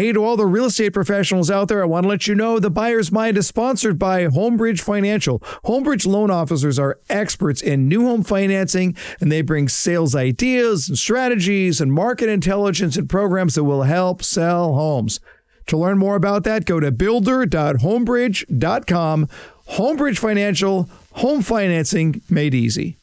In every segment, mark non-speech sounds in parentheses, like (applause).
Hey, to all the real estate professionals out there, I want to let you know the Buyer's Mind is sponsored by Homebridge Financial. Homebridge loan officers are experts in new home financing, and they bring sales ideas and strategies and market intelligence and programs that will help sell homes. To learn more about that, go to builder.homebridge.com. Homebridge Financial, home financing made easy.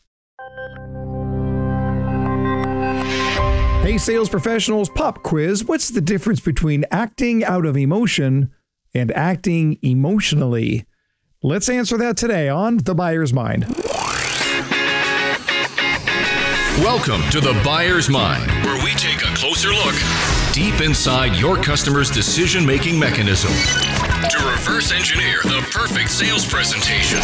Sales professionals, pop quiz. What's the difference between acting out of emotion and acting emotionally? Let's answer that today on The Buyer's Mind. Welcome to The Buyer's Mind, where we take a closer look deep inside your customer's decision making mechanism to reverse engineer the perfect sales presentation.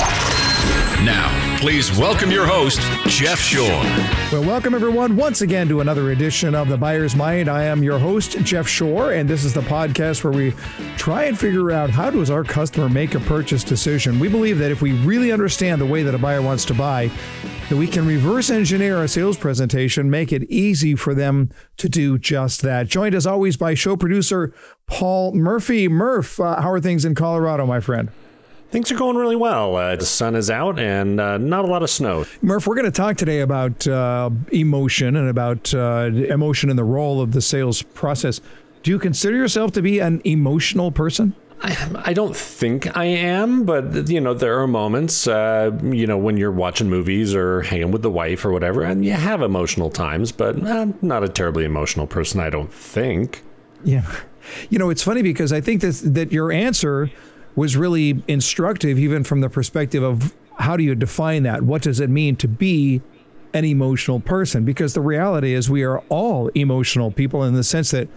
Now, please welcome your host, Jeff Shore. Well, welcome everyone once again to another edition of The Buyer's Mind. I am your host, Jeff Shore, and this is the podcast where we try and figure out how does our customer make a purchase decision. We believe that if we really understand the way that a buyer wants to buy, that we can reverse engineer a sales presentation, make it easy for them to do just that. Joined as always by show producer Paul Murphy. Murph, uh, how are things in Colorado, my friend? Things are going really well. Uh, the sun is out and uh, not a lot of snow. Murph, we're going to talk today about uh, emotion and about uh, emotion and the role of the sales process. Do you consider yourself to be an emotional person? I, don't think I am, but you know, there are moments, uh, you know, when you're watching movies or hanging with the wife or whatever, and you have emotional times, but I'm not a terribly emotional person, I don't think. Yeah. You know, it's funny because I think that, that your answer was really instructive, even from the perspective of how do you define that? What does it mean to be an emotional person? Because the reality is, we are all emotional people in the sense that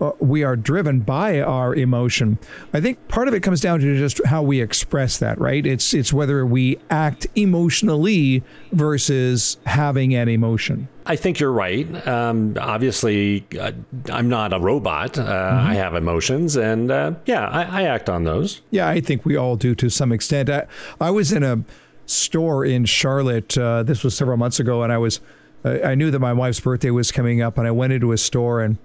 uh, we are driven by our emotion. I think part of it comes down to just how we express that, right? It's it's whether we act emotionally versus having an emotion. I think you're right. Um, obviously, uh, I'm not a robot. Uh, mm-hmm. I have emotions, and uh, yeah, I, I, act on those. Yeah, I think we all do to some extent. I, I was in a store in Charlotte. Uh, this was several months ago, and I was I knew that my wife's birthday was coming up, and I went into a store and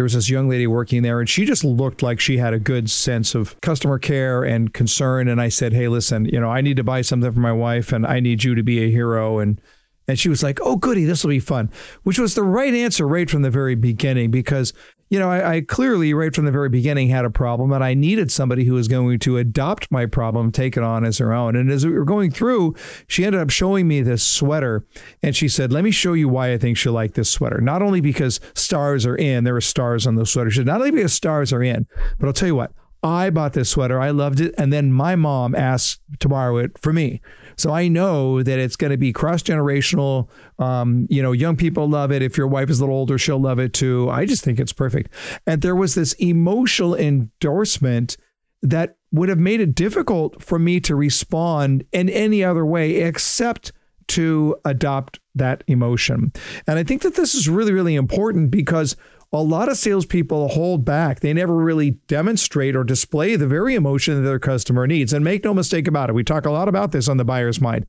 there was this young lady working there and she just looked like she had a good sense of customer care and concern. And I said, "Hey, listen, you know, I need to buy something for my wife and I need you to be a hero. And and she was like, "Oh, goody, this will be fun," which was the right answer right from the very beginning because you know, I, I, clearly, right from the very beginning, had a problem, and I needed somebody who was going to adopt my problem, take it on as her own. And as we were going through, she ended up showing me this sweater, and she said, "Let me show you why I think she'll like this sweater. Not only because stars are in, there are stars on the sweater. She said, not only because stars are in, but I'll tell you what." I bought this sweater. I loved it. And then my mom asked to borrow it for me. So I know that it's going to be cross generational. Um, you know, young people love it. If your wife is a little older, she'll love it too. I just think it's perfect. And there was this emotional endorsement that would have made it difficult for me to respond in any other way except to adopt that emotion. And I think that this is really, really important because a lot of salespeople hold back. They never really demonstrate or display the very emotion that their customer needs. And make no mistake about it, we talk a lot about this on the buyer's mind.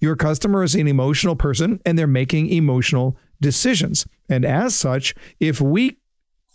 Your customer is an emotional person and they're making emotional decisions. And as such, if we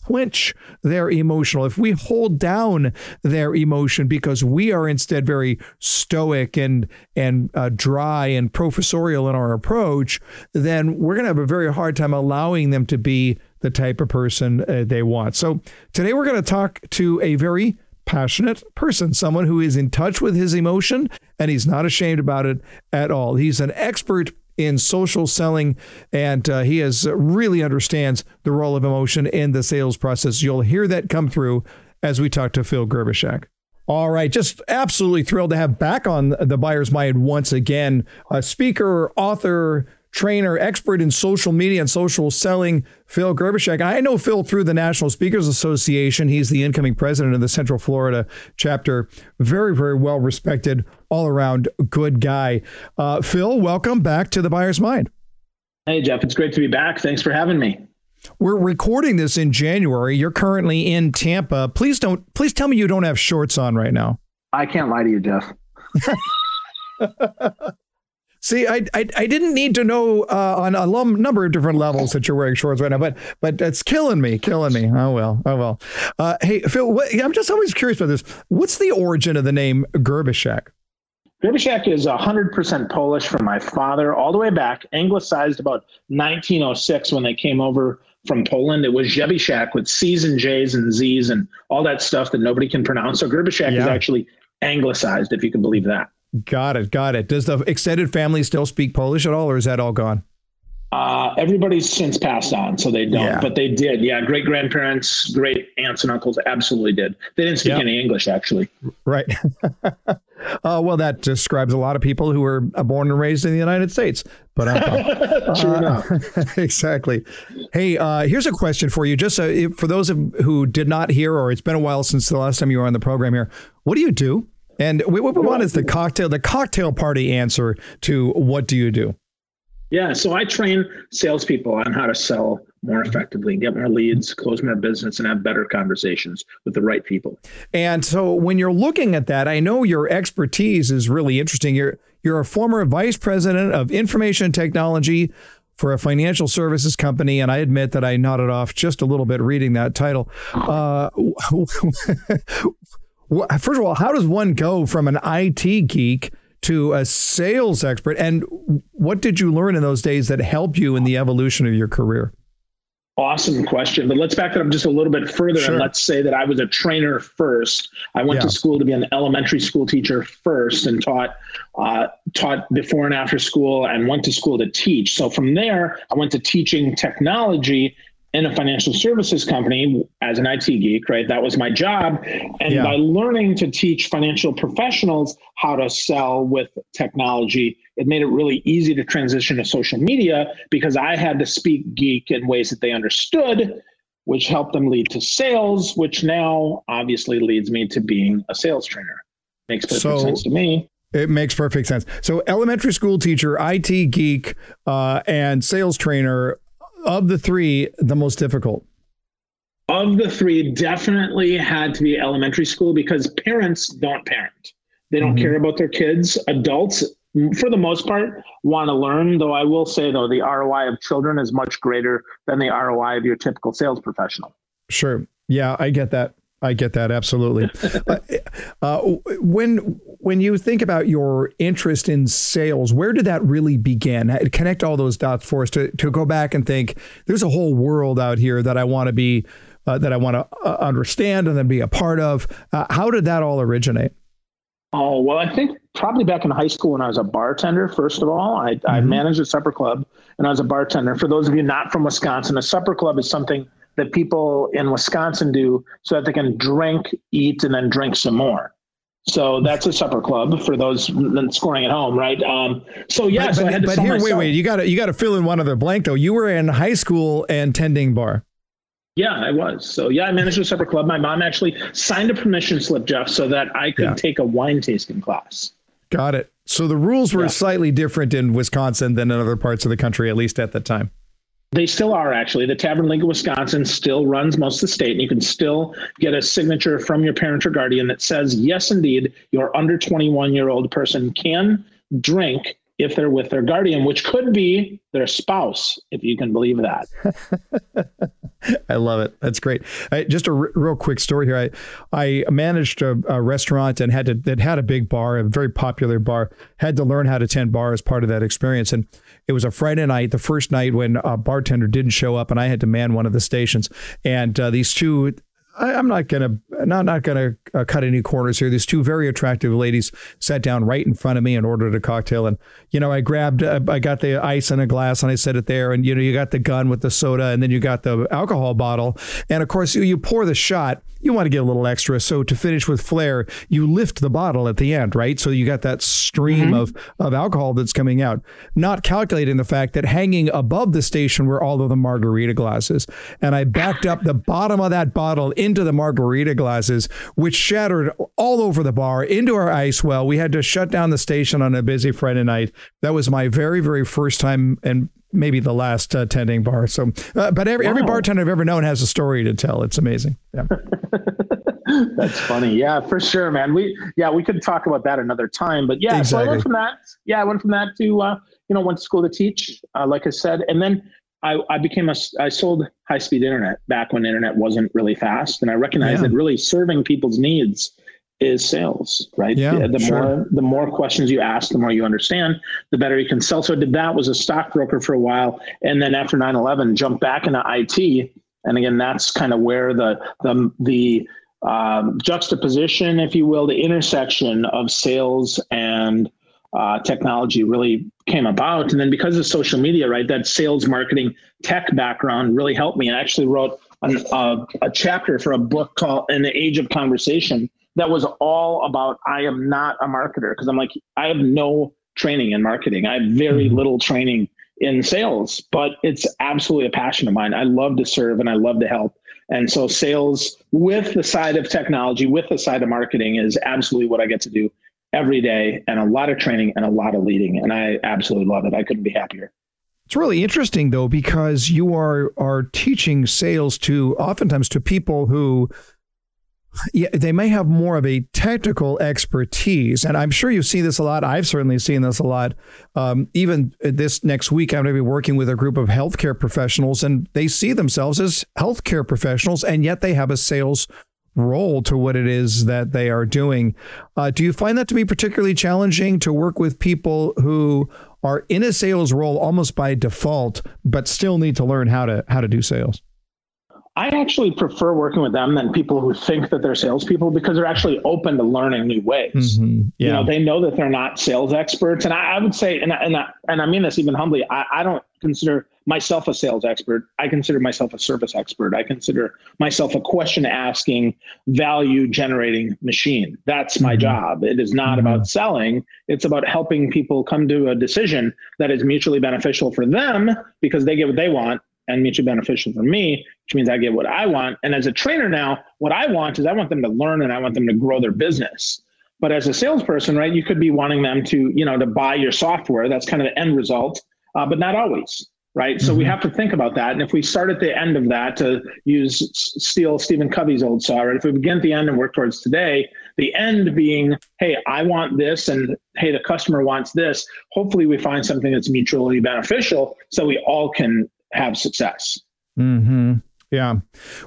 quench their emotional, if we hold down their emotion because we are instead very stoic and and uh, dry and professorial in our approach, then we're going to have a very hard time allowing them to be the type of person uh, they want. So today we're going to talk to a very passionate person, someone who is in touch with his emotion and he's not ashamed about it at all. He's an expert in social selling and uh, he has uh, really understands the role of emotion in the sales process. You'll hear that come through as we talk to Phil Gerbyshak. All right, just absolutely thrilled to have back on the buyer's mind once again, a speaker, author, trainer, expert in social media and social selling, Phil Gerbyshak. I know Phil through the National Speakers Association. He's the incoming president of the Central Florida chapter. Very, very well respected, all around good guy. Uh, Phil, welcome back to the Buyer's Mind. Hey, Jeff. It's great to be back. Thanks for having me. We're recording this in January. You're currently in Tampa. Please don't. Please tell me you don't have shorts on right now. I can't lie to you, Jeff. (laughs) See, I, I, I didn't need to know uh, on a number of different levels that you're wearing shorts right now, but but it's killing me, killing me. Oh well, oh well. Uh, hey Phil, what, I'm just always curious about this. What's the origin of the name Gerbyshak? Gerbyshak is 100% Polish from my father, all the way back, anglicized about 1906 when they came over from Poland. It was Jebyshak with C's and J's and Z's and all that stuff that nobody can pronounce. So Gerbyshak yeah. is actually anglicized, if you can believe that. Got it. Got it. Does the extended family still speak Polish at all, or is that all gone? Uh, everybody's since passed on, so they don't, yeah. but they did. Yeah, great grandparents, great aunts and uncles absolutely did. They didn't speak yep. any English, actually. Right. (laughs) uh, well, that describes a lot of people who were born and raised in the United States. But uh, (laughs) True enough. (laughs) exactly. Hey, uh, here's a question for you. Just uh, for those who did not hear, or it's been a while since the last time you were on the program here. What do you do? And what we want is the cocktail, the cocktail party answer to what do you do? Yeah, so I train salespeople on how to sell more effectively, get more leads, close more business, and have better conversations with the right people. And so, when you're looking at that, I know your expertise is really interesting. You're you're a former vice president of information technology for a financial services company, and I admit that I nodded off just a little bit reading that title. Uh, (laughs) first of all, how does one go from an IT geek to a sales expert? And what did you learn in those days that helped you in the evolution of your career? Awesome question. But let's back it up just a little bit further sure. and let's say that I was a trainer first. I went yeah. to school to be an elementary school teacher first and taught uh, taught before and after school and went to school to teach. So from there, I went to teaching technology in a financial services company as an IT geek, right? That was my job. And yeah. by learning to teach financial professionals how to sell with technology, it made it really easy to transition to social media because I had to speak geek in ways that they understood, which helped them lead to sales, which now obviously leads me to being a sales trainer. Makes perfect so, sense to me. It makes perfect sense. So, elementary school teacher, IT geek, uh, and sales trainer of the three, the most difficult? Of the three, definitely had to be elementary school because parents don't parent. They don't mm-hmm. care about their kids. Adults, for the most part, want to learn. Though I will say, though, the ROI of children is much greater than the ROI of your typical sales professional. Sure. Yeah, I get that. I get that absolutely. (laughs) uh, uh, when when you think about your interest in sales, where did that really begin? Connect all those dots for us to to go back and think. There's a whole world out here that I want to be, uh, that I want to uh, understand and then be a part of. Uh, how did that all originate? Oh well, I think probably back in high school when I was a bartender. First of all, I, mm-hmm. I managed a supper club and I was a bartender. For those of you not from Wisconsin, a supper club is something that people in Wisconsin do so that they can drink, eat, and then drink some more. So that's a supper club for those scoring at home, right? Um, so yeah, but, so but, I but here, myself. wait, wait, you got to you got to fill in one other blank though. You were in high school and tending bar. Yeah, I was. So yeah, I managed a supper club. My mom actually signed a permission slip, Jeff, so that I could yeah. take a wine tasting class. Got it. So the rules were yeah. slightly different in Wisconsin than in other parts of the country, at least at the time. They still are actually. The Tavern League of Wisconsin still runs most of the state, and you can still get a signature from your parent or guardian that says, yes, indeed, your under 21 year old person can drink if they're with their guardian, which could be their spouse, if you can believe that. (laughs) I love it. That's great. I, just a r- real quick story here. I I managed a, a, restaurant and had to that had a big bar, a very popular bar. Had to learn how to tend bar as part of that experience. And it was a Friday night, the first night when a bartender didn't show up, and I had to man one of the stations. And uh, these two I, am not gonna not not gonna uh, cut any corners here. These two very attractive ladies sat down right in front of me and ordered a cocktail. And you know, I grabbed, uh, I got the ice in a glass and I set it there. And you know, you got the gun with the soda, and then you got the alcohol bottle. And of course, you pour the shot. You want to get a little extra. So to finish with flair, you lift the bottle at the end, right? So you got that stream mm-hmm. of of alcohol that's coming out. Not calculating the fact that hanging above the station were all of the margarita glasses, and I backed up the bottom of that bottle into the margarita glasses, which shattered all over the bar into our ice well. We had to shut down the station on a busy Friday night. That was my very, very first time and maybe the last uh, tending bar. So, uh, but every, wow. every bartender I've ever known has a story to tell. It's amazing. Yeah. (laughs) (laughs) That's funny. Yeah, for sure, man. We yeah, we could talk about that another time. But yeah, exactly. so I went from that. Yeah, I went from that to uh, you know went to school to teach, uh, like I said, and then I, I became a I sold high speed internet back when internet wasn't really fast, and I recognized yeah. that really serving people's needs is sales, right? Yeah, the sure. more the more questions you ask, the more you understand, the better you can sell. So I did that, was a stockbroker for a while, and then after 9-11, jumped back into IT. And again, that's kind of where the the the um, juxtaposition, if you will, the intersection of sales and uh, technology really came about. And then because of social media, right, that sales, marketing, tech background really helped me. I actually wrote an, uh, a chapter for a book called "In the Age of Conversation" that was all about I am not a marketer because I'm like I have no training in marketing. I have very mm-hmm. little training in sales, but it's absolutely a passion of mine. I love to serve and I love to help. And so sales with the side of technology, with the side of marketing is absolutely what I get to do every day and a lot of training and a lot of leading. And I absolutely love it. I couldn't be happier. It's really interesting though, because you are are teaching sales to oftentimes to people who yeah, they may have more of a technical expertise. And I'm sure you see this a lot. I've certainly seen this a lot. Um, even this next week, I'm going to be working with a group of healthcare professionals, and they see themselves as healthcare professionals, and yet they have a sales role to what it is that they are doing. Uh, do you find that to be particularly challenging to work with people who are in a sales role almost by default, but still need to learn how to how to do sales? I actually prefer working with them than people who think that they're salespeople because they're actually open to learning new ways. Mm-hmm. Yeah. You know, they know that they're not sales experts, and I, I would say, and I, and I, and I mean this even humbly, I, I don't consider myself a sales expert. I consider myself a service expert. I consider myself a question asking, value generating machine. That's my mm-hmm. job. It is not mm-hmm. about selling. It's about helping people come to a decision that is mutually beneficial for them because they get what they want and mutually beneficial for me, which means I get what I want. And as a trainer now, what I want is I want them to learn and I want them to grow their business. But as a salesperson, right, you could be wanting them to, you know, to buy your software. That's kind of the end result, uh, but not always, right? Mm-hmm. So we mm-hmm. have to think about that. And if we start at the end of that to use steal Stephen Covey's old saw, right? If we begin at the end and work towards today, the end being, hey, I want this, and hey, the customer wants this. Hopefully, we find something that's mutually beneficial, so we all can have success. Mm-hmm. Yeah.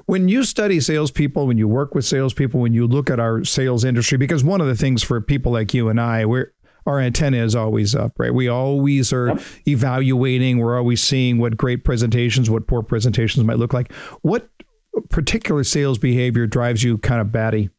When you study salespeople, when you work with salespeople, when you look at our sales industry, because one of the things for people like you and I, we're our antenna is always up, right? We always are yep. evaluating. We're always seeing what great presentations, what poor presentations might look like. What particular sales behavior drives you kind of batty?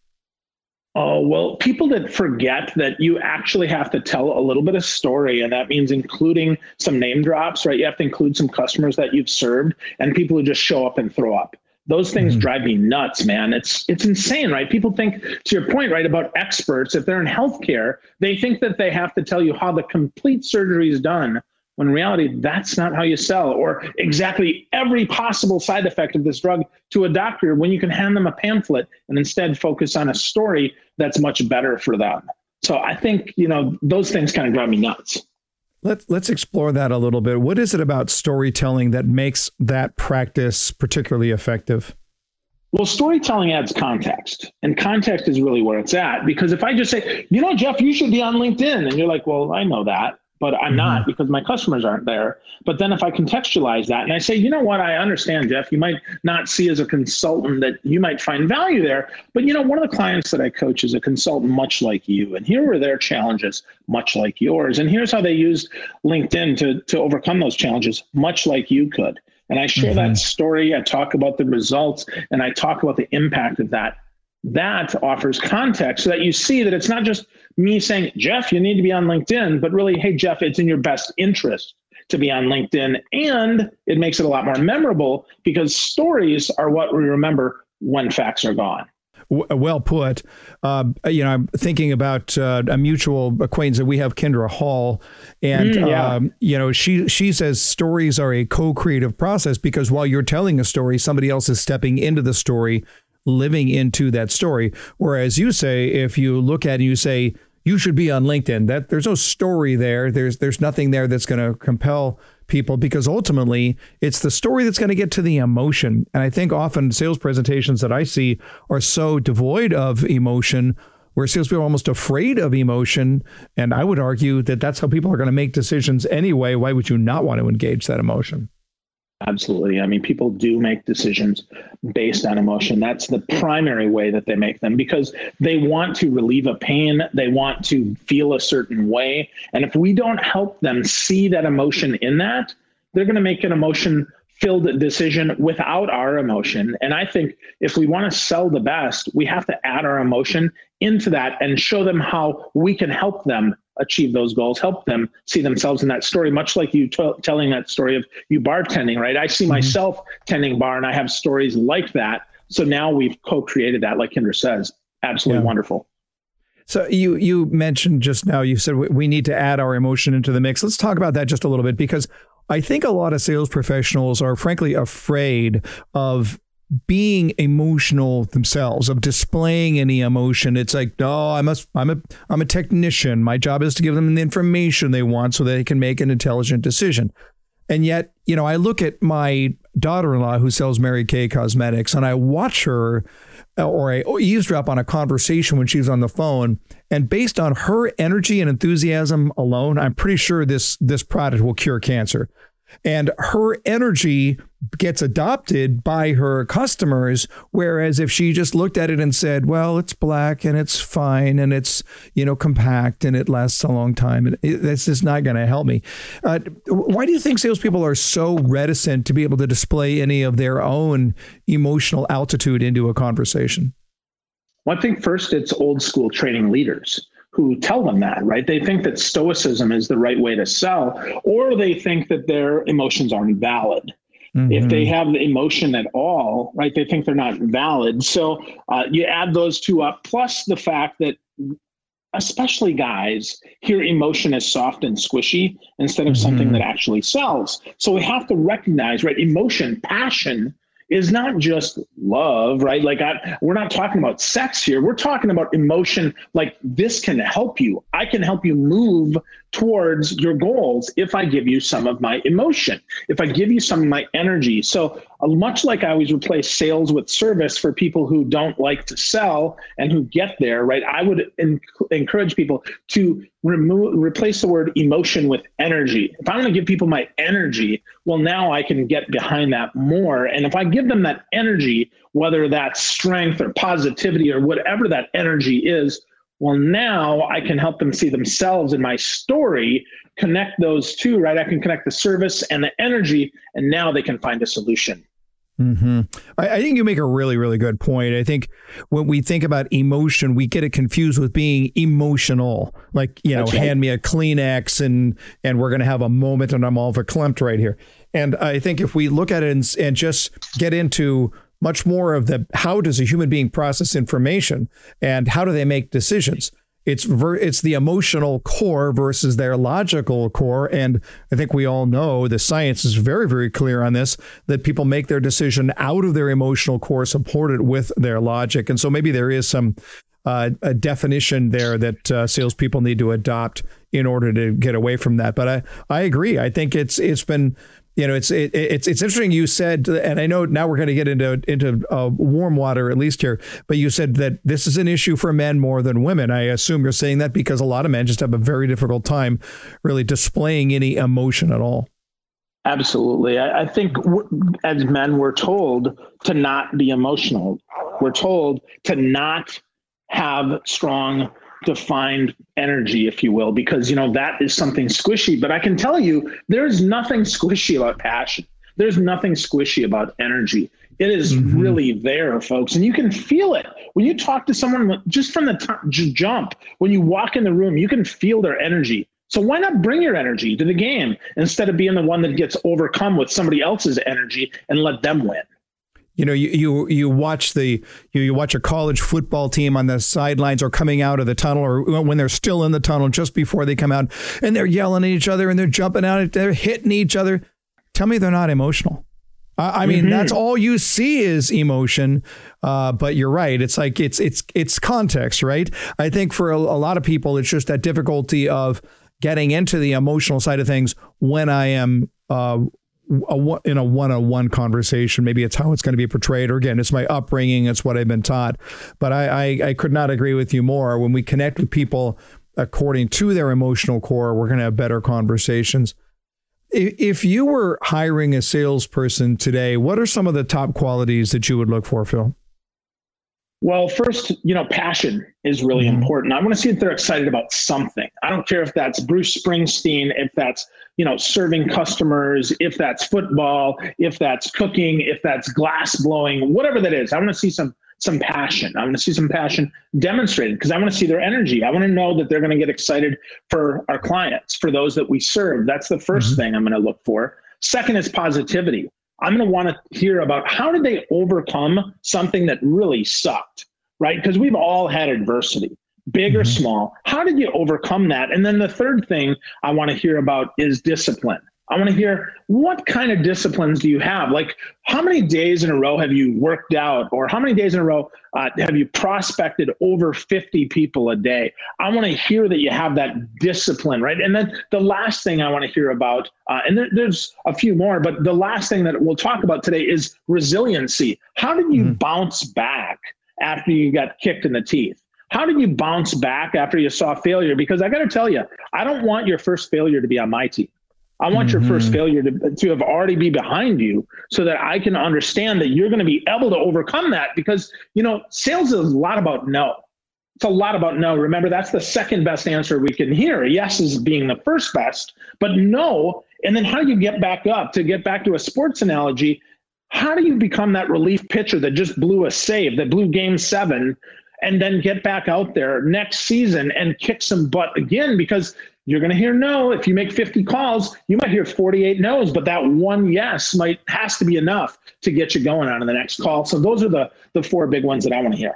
Oh, well, people that forget that you actually have to tell a little bit of story, and that means including some name drops, right? You have to include some customers that you've served and people who just show up and throw up. Those things mm-hmm. drive me nuts, man. It's it's insane, right? People think to your point, right, about experts, if they're in healthcare, they think that they have to tell you how the complete surgery is done when in reality that's not how you sell or exactly every possible side effect of this drug to a doctor when you can hand them a pamphlet and instead focus on a story that's much better for them so i think you know those things kind of drive me nuts Let's let's explore that a little bit. What is it about storytelling that makes that practice particularly effective? Well, storytelling adds context, and context is really where it's at. Because if I just say, you know, Jeff, you should be on LinkedIn, and you're like, well, I know that but I'm mm-hmm. not because my customers aren't there. But then if I contextualize that and I say, you know what, I understand, Jeff, you might not see as a consultant that you might find value there. But you know, one of the clients that I coach is a consultant much like you. And here were their challenges, much like yours. And here's how they used LinkedIn to, to overcome those challenges, much like you could. And I share mm-hmm. that story. I talk about the results and I talk about the impact of that. That offers context so that you see that it's not just me saying, Jeff, you need to be on LinkedIn, but really, hey, Jeff, it's in your best interest to be on LinkedIn. And it makes it a lot more memorable because stories are what we remember when facts are gone. Well put. Uh, you know, I'm thinking about uh, a mutual acquaintance that we have, Kindra Hall, and mm, yeah. um, you know, she she says stories are a co-creative process because while you're telling a story, somebody else is stepping into the story living into that story. Whereas you say, if you look at it, you say, you should be on LinkedIn. That there's no story there. There's there's nothing there that's going to compel people because ultimately it's the story that's going to get to the emotion. And I think often sales presentations that I see are so devoid of emotion where salespeople are almost afraid of emotion. And I would argue that that's how people are going to make decisions anyway. Why would you not want to engage that emotion? Absolutely. I mean, people do make decisions based on emotion. That's the primary way that they make them because they want to relieve a pain. They want to feel a certain way. And if we don't help them see that emotion in that, they're going to make an emotion filled decision without our emotion. And I think if we want to sell the best, we have to add our emotion into that and show them how we can help them achieve those goals, help them see themselves in that story, much like you t- telling that story of you bartending, right? I see mm-hmm. myself tending bar and I have stories like that. So now we've co-created that, like Kindra says. Absolutely yeah. wonderful. So you you mentioned just now you said we need to add our emotion into the mix. Let's talk about that just a little bit because I think a lot of sales professionals are frankly afraid of being emotional themselves, of displaying any emotion. It's like, no, i must i'm a i'm a technician. My job is to give them the information they want so they can make an intelligent decision. And yet, you know, I look at my daughter-in-law who sells Mary Kay Cosmetics, and I watch her uh, or I eavesdrop on a conversation when she's on the phone. And based on her energy and enthusiasm alone, I'm pretty sure this this product will cure cancer. And her energy gets adopted by her customers. Whereas if she just looked at it and said, well, it's black and it's fine and it's, you know, compact and it lasts a long time, that's just not going to help me. Uh, why do you think salespeople are so reticent to be able to display any of their own emotional altitude into a conversation? Well, I think first it's old school training leaders who tell them that, right? They think that stoicism is the right way to sell, or they think that their emotions aren't valid. Mm-hmm. If they mm-hmm. have the emotion at all, right, they think they're not valid. So uh, you add those two up, plus the fact that especially guys hear emotion as soft and squishy instead of mm-hmm. something that actually sells. So we have to recognize, right, emotion, passion is not just love, right? Like I, we're not talking about sex here. We're talking about emotion. Like this can help you. I can help you move towards your goals if I give you some of my emotion, if I give you some of my energy. So, uh, much like I always replace sales with service for people who don't like to sell and who get there, right? I would encourage people to remove replace the word emotion with energy. If I want to give people my energy, well, now I can get behind that more. And if I give them that energy, whether that's strength or positivity or whatever that energy is, well, now I can help them see themselves in my story, connect those two, right? I can connect the service and the energy, and now they can find a solution. Mm-hmm. I, I, think you make a really, really good point. I think when we think about emotion, we get it confused with being emotional. Like, you know, right. hand me a Kleenex and and we're going to have a moment and I'm all verklempt right here. And I think if we look at it and, and just get into much more of the how does a human being process information and how do they make decisions it's ver- it's the emotional core versus their logical core and i think we all know the science is very very clear on this that people make their decision out of their emotional core supported with their logic and so maybe there is some uh, a definition there that uh, salespeople need to adopt in order to get away from that. But I, I agree. I think it's it's been you know, it's it, it's it's interesting. You said, and I know now we're going to get into into uh, warm water at least here, but you said that this is an issue for men more than women. I assume you're saying that because a lot of men just have a very difficult time really displaying any emotion at all. Absolutely, I, I think as men, we're told to not be emotional. We're told to not have strong defined energy, if you will, because you know that is something squishy. But I can tell you, there's nothing squishy about passion. There's nothing squishy about energy. It is mm-hmm. really there, folks, and you can feel it when you talk to someone just from the t- jump. When you walk in the room, you can feel their energy. So why not bring your energy to the game instead of being the one that gets overcome with somebody else's energy and let them win? You know, you you you watch the you, you watch a college football team on the sidelines or coming out of the tunnel or when they're still in the tunnel just before they come out and they're yelling at each other and they're jumping out, they're hitting each other. Tell me they're not emotional. I, I mean, mm-hmm. that's all you see is emotion. Uh, but you're right. It's like it's it's it's context, right? I think for a, a lot of people, it's just that difficulty of getting into the emotional side of things when I am uh, a, in a one-on-one conversation. Maybe it's how it's going to be portrayed, or again, it's my upbringing, it's what I've been taught. But I, I, I could not agree with you more. When we connect with people according to their emotional core, we're going to have better conversations. If you were hiring a salesperson today, what are some of the top qualities that you would look for, Phil? Well, first, you know, passion is really mm-hmm. important. I want to see if they're excited about something. I don't care if that's Bruce Springsteen, if that's, you know, serving customers, if that's football, if that's cooking, if that's glass blowing, whatever that is. I want to see some some passion. I want to see some passion demonstrated because I want to see their energy. I want to know that they're going to get excited for our clients, for those that we serve. That's the 1st mm-hmm. thing I'm going to look for. Second is positivity. I'm going to want to hear about how did they overcome something that really sucked, right? Because we've all had adversity, big mm-hmm. or small. How did you overcome that? And then the third thing I want to hear about is discipline. I want to hear what kind of disciplines do you have? Like, how many days in a row have you worked out, or how many days in a row uh, have you prospected over 50 people a day? I want to hear that you have that discipline, right? And then the last thing I want to hear about, uh, and there, there's a few more, but the last thing that we'll talk about today is resiliency. How did you mm-hmm. bounce back after you got kicked in the teeth? How did you bounce back after you saw failure? Because I got to tell you, I don't want your first failure to be on my team. I want mm-hmm. your first mm-hmm. failure to, to have already be behind you so that I can understand that you're going to be able to overcome that because, you know, sales is a lot about no. It's a lot about no. Remember, that's the second best answer we can hear. Yes is being the first best, but no. And then how do you get back up? To get back to a sports analogy, how do you become that relief pitcher that just blew a save, that blew game seven, and then get back out there next season and kick some butt again? Because you're going to hear no. If you make 50 calls, you might hear 48 no's, but that one yes might has to be enough to get you going on the next call. So those are the the four big ones that I want to hear.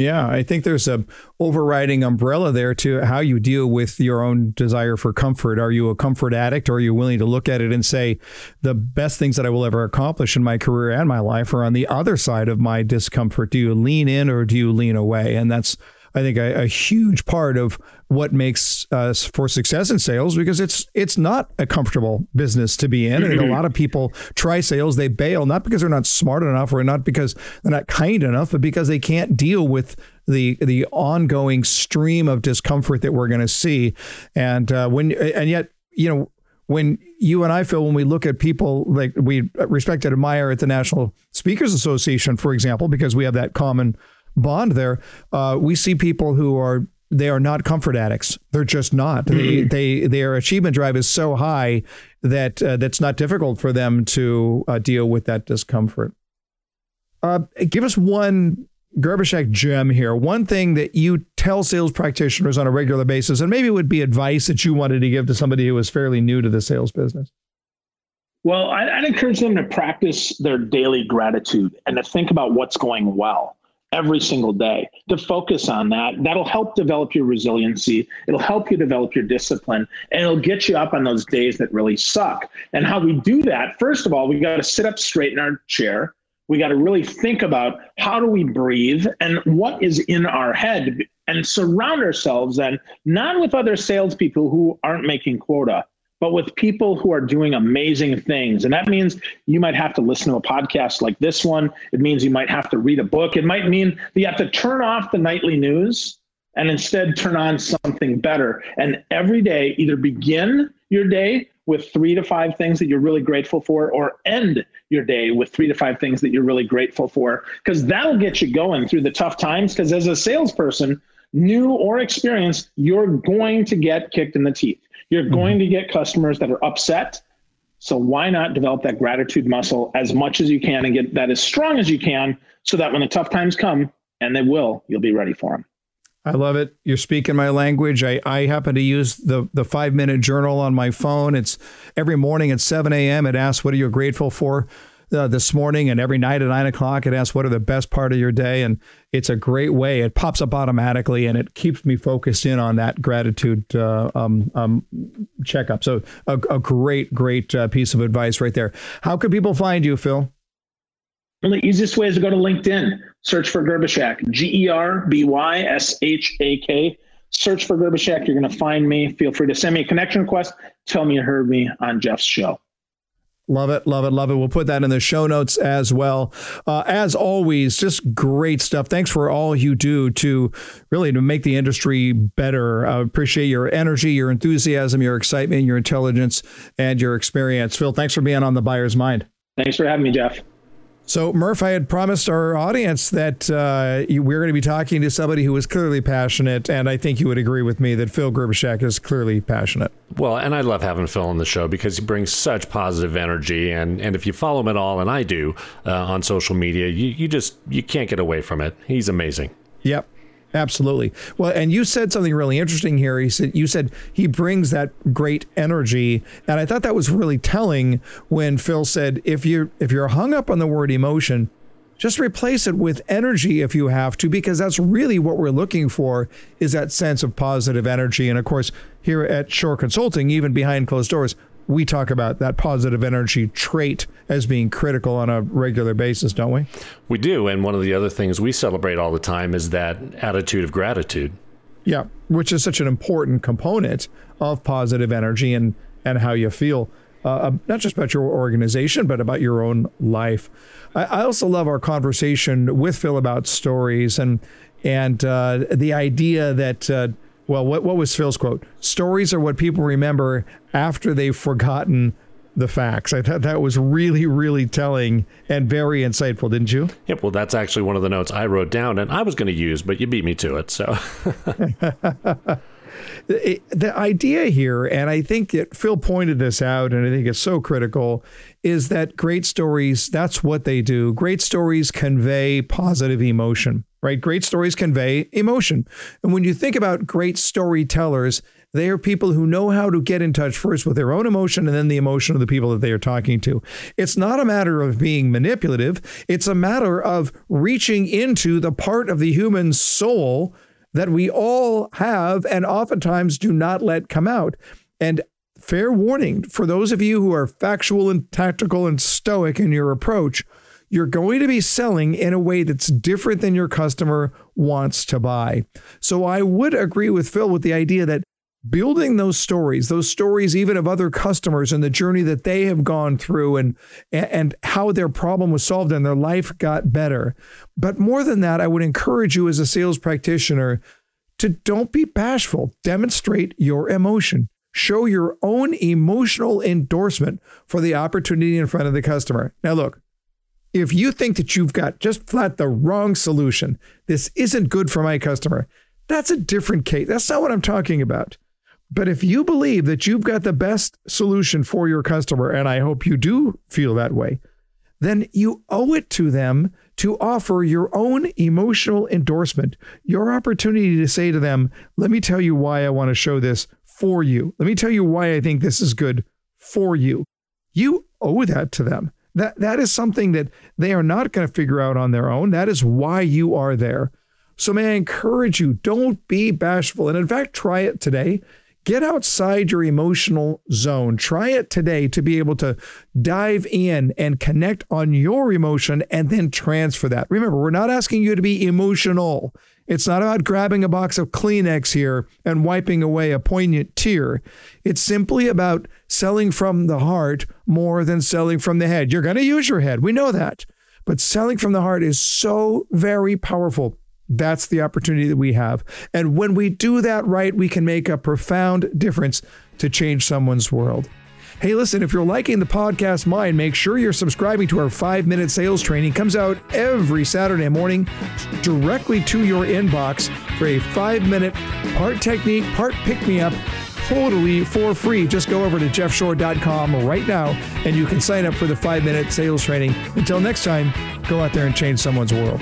Yeah, I think there's a overriding umbrella there to how you deal with your own desire for comfort. Are you a comfort addict or are you willing to look at it and say the best things that I will ever accomplish in my career and my life are on the other side of my discomfort? Do you lean in or do you lean away? And that's I think a, a huge part of what makes us for success in sales because it's it's not a comfortable business to be in. And a lot of people try sales, they bail not because they're not smart enough or not because they're not kind enough, but because they can't deal with the the ongoing stream of discomfort that we're going to see. And uh, when and yet you know when you and I feel when we look at people like we respect and admire at the National Speakers Association, for example, because we have that common bond there, uh, we see people who are they are not comfort addicts. They're just not. Mm-hmm. They they their achievement drive is so high that uh, that's not difficult for them to uh, deal with that discomfort. Uh, give us one Gerbyshak gem here. One thing that you tell sales practitioners on a regular basis, and maybe it would be advice that you wanted to give to somebody who is fairly new to the sales business. Well, I'd encourage them to practice their daily gratitude and to think about what's going well every single day to focus on that. That'll help develop your resiliency. It'll help you develop your discipline and it'll get you up on those days that really suck. And how we do that first of all we got to sit up straight in our chair. We got to really think about how do we breathe and what is in our head and surround ourselves then not with other salespeople who aren't making quota but with people who are doing amazing things. And that means you might have to listen to a podcast like this one. It means you might have to read a book. It might mean that you have to turn off the nightly news and instead turn on something better. And every day, either begin your day with three to five things that you're really grateful for, or end your day with three to five things that you're really grateful for, because that'll get you going through the tough times. Because as a salesperson, new or experienced, you're going to get kicked in the teeth. You're mm-hmm. going to get customers that are upset. So why not develop that gratitude muscle as much as you can and get that as strong as you can so that when the tough times come, and they will, you'll be ready for them. I love it. You're speaking my language. I, I happen to use the, the five minute journal on my phone. It's every morning at 7 a.m. It asks, What are you grateful for? Uh, this morning, and every night at nine o'clock, it asks what are the best part of your day, and it's a great way. It pops up automatically, and it keeps me focused in on that gratitude uh, um, um, checkup. So a, a great, great uh, piece of advice right there. How can people find you, Phil? Well, the easiest way is to go to LinkedIn, search for Gerbyshak, G E R B Y S H A K. Search for Gerbyshak. You're going to find me. Feel free to send me a connection request. Tell me you heard me on Jeff's show. Love it, love it, love it. We'll put that in the show notes as well. Uh, as always, just great stuff. Thanks for all you do to really to make the industry better. I appreciate your energy, your enthusiasm, your excitement, your intelligence, and your experience. Phil, thanks for being on the buyer's mind. Thanks for having me, Jeff. So, Murph, I had promised our audience that uh, we're going to be talking to somebody who is clearly passionate, and I think you would agree with me that Phil Gerbyshak is clearly passionate. Well, and I love having Phil on the show because he brings such positive energy, and, and if you follow him at all, and I do uh, on social media, you, you just you can't get away from it. He's amazing. Yep. Absolutely. Well, and you said something really interesting here. He said you said he brings that great energy, and I thought that was really telling when Phil said if you if you're hung up on the word emotion, just replace it with energy if you have to because that's really what we're looking for is that sense of positive energy. And of course, here at Shore Consulting, even behind closed doors, we talk about that positive energy trait as being critical on a regular basis, don't we? We do. And one of the other things we celebrate all the time is that attitude of gratitude. Yeah, which is such an important component of positive energy and, and how you feel. Uh, not just about your organization, but about your own life. I, I also love our conversation with Phil about stories and and uh, the idea that uh, well, what, what was Phil's quote? Stories are what people remember after they've forgotten the facts. I thought that was really, really telling and very insightful, didn't you? Yep. Well, that's actually one of the notes I wrote down and I was going to use, but you beat me to it. So. (laughs) the idea here, and I think that Phil pointed this out, and I think it's so critical, is that great stories, that's what they do. Great stories convey positive emotion right? Great stories convey emotion. And when you think about great storytellers, they are people who know how to get in touch first with their own emotion and then the emotion of the people that they are talking to. It's not a matter of being manipulative, it's a matter of reaching into the part of the human soul that we all have and oftentimes do not let come out. And fair warning for those of you who are factual and tactical and stoic in your approach you're going to be selling in a way that's different than your customer wants to buy. So I would agree with Phil with the idea that building those stories, those stories even of other customers and the journey that they have gone through and and how their problem was solved and their life got better. But more than that, I would encourage you as a sales practitioner to don't be bashful. Demonstrate your emotion. Show your own emotional endorsement for the opportunity in front of the customer. Now look, if you think that you've got just flat the wrong solution, this isn't good for my customer, that's a different case. That's not what I'm talking about. But if you believe that you've got the best solution for your customer, and I hope you do feel that way, then you owe it to them to offer your own emotional endorsement, your opportunity to say to them, let me tell you why I want to show this for you. Let me tell you why I think this is good for you. You owe that to them. That that is something that they are not going to figure out on their own. That is why you are there. So may I encourage you, don't be bashful. And in fact, try it today. Get outside your emotional zone. Try it today to be able to dive in and connect on your emotion and then transfer that. Remember, we're not asking you to be emotional. It's not about grabbing a box of Kleenex here and wiping away a poignant tear. It's simply about selling from the heart more than selling from the head. You're going to use your head. We know that. But selling from the heart is so very powerful. That's the opportunity that we have. And when we do that right, we can make a profound difference to change someone's world. Hey, listen, if you're liking the podcast Mind, make sure you're subscribing to our five minute sales training. It comes out every Saturday morning directly to your inbox for a five minute part technique, part pick me up totally for free. Just go over to jeffshore.com right now and you can sign up for the five minute sales training. Until next time, go out there and change someone's world.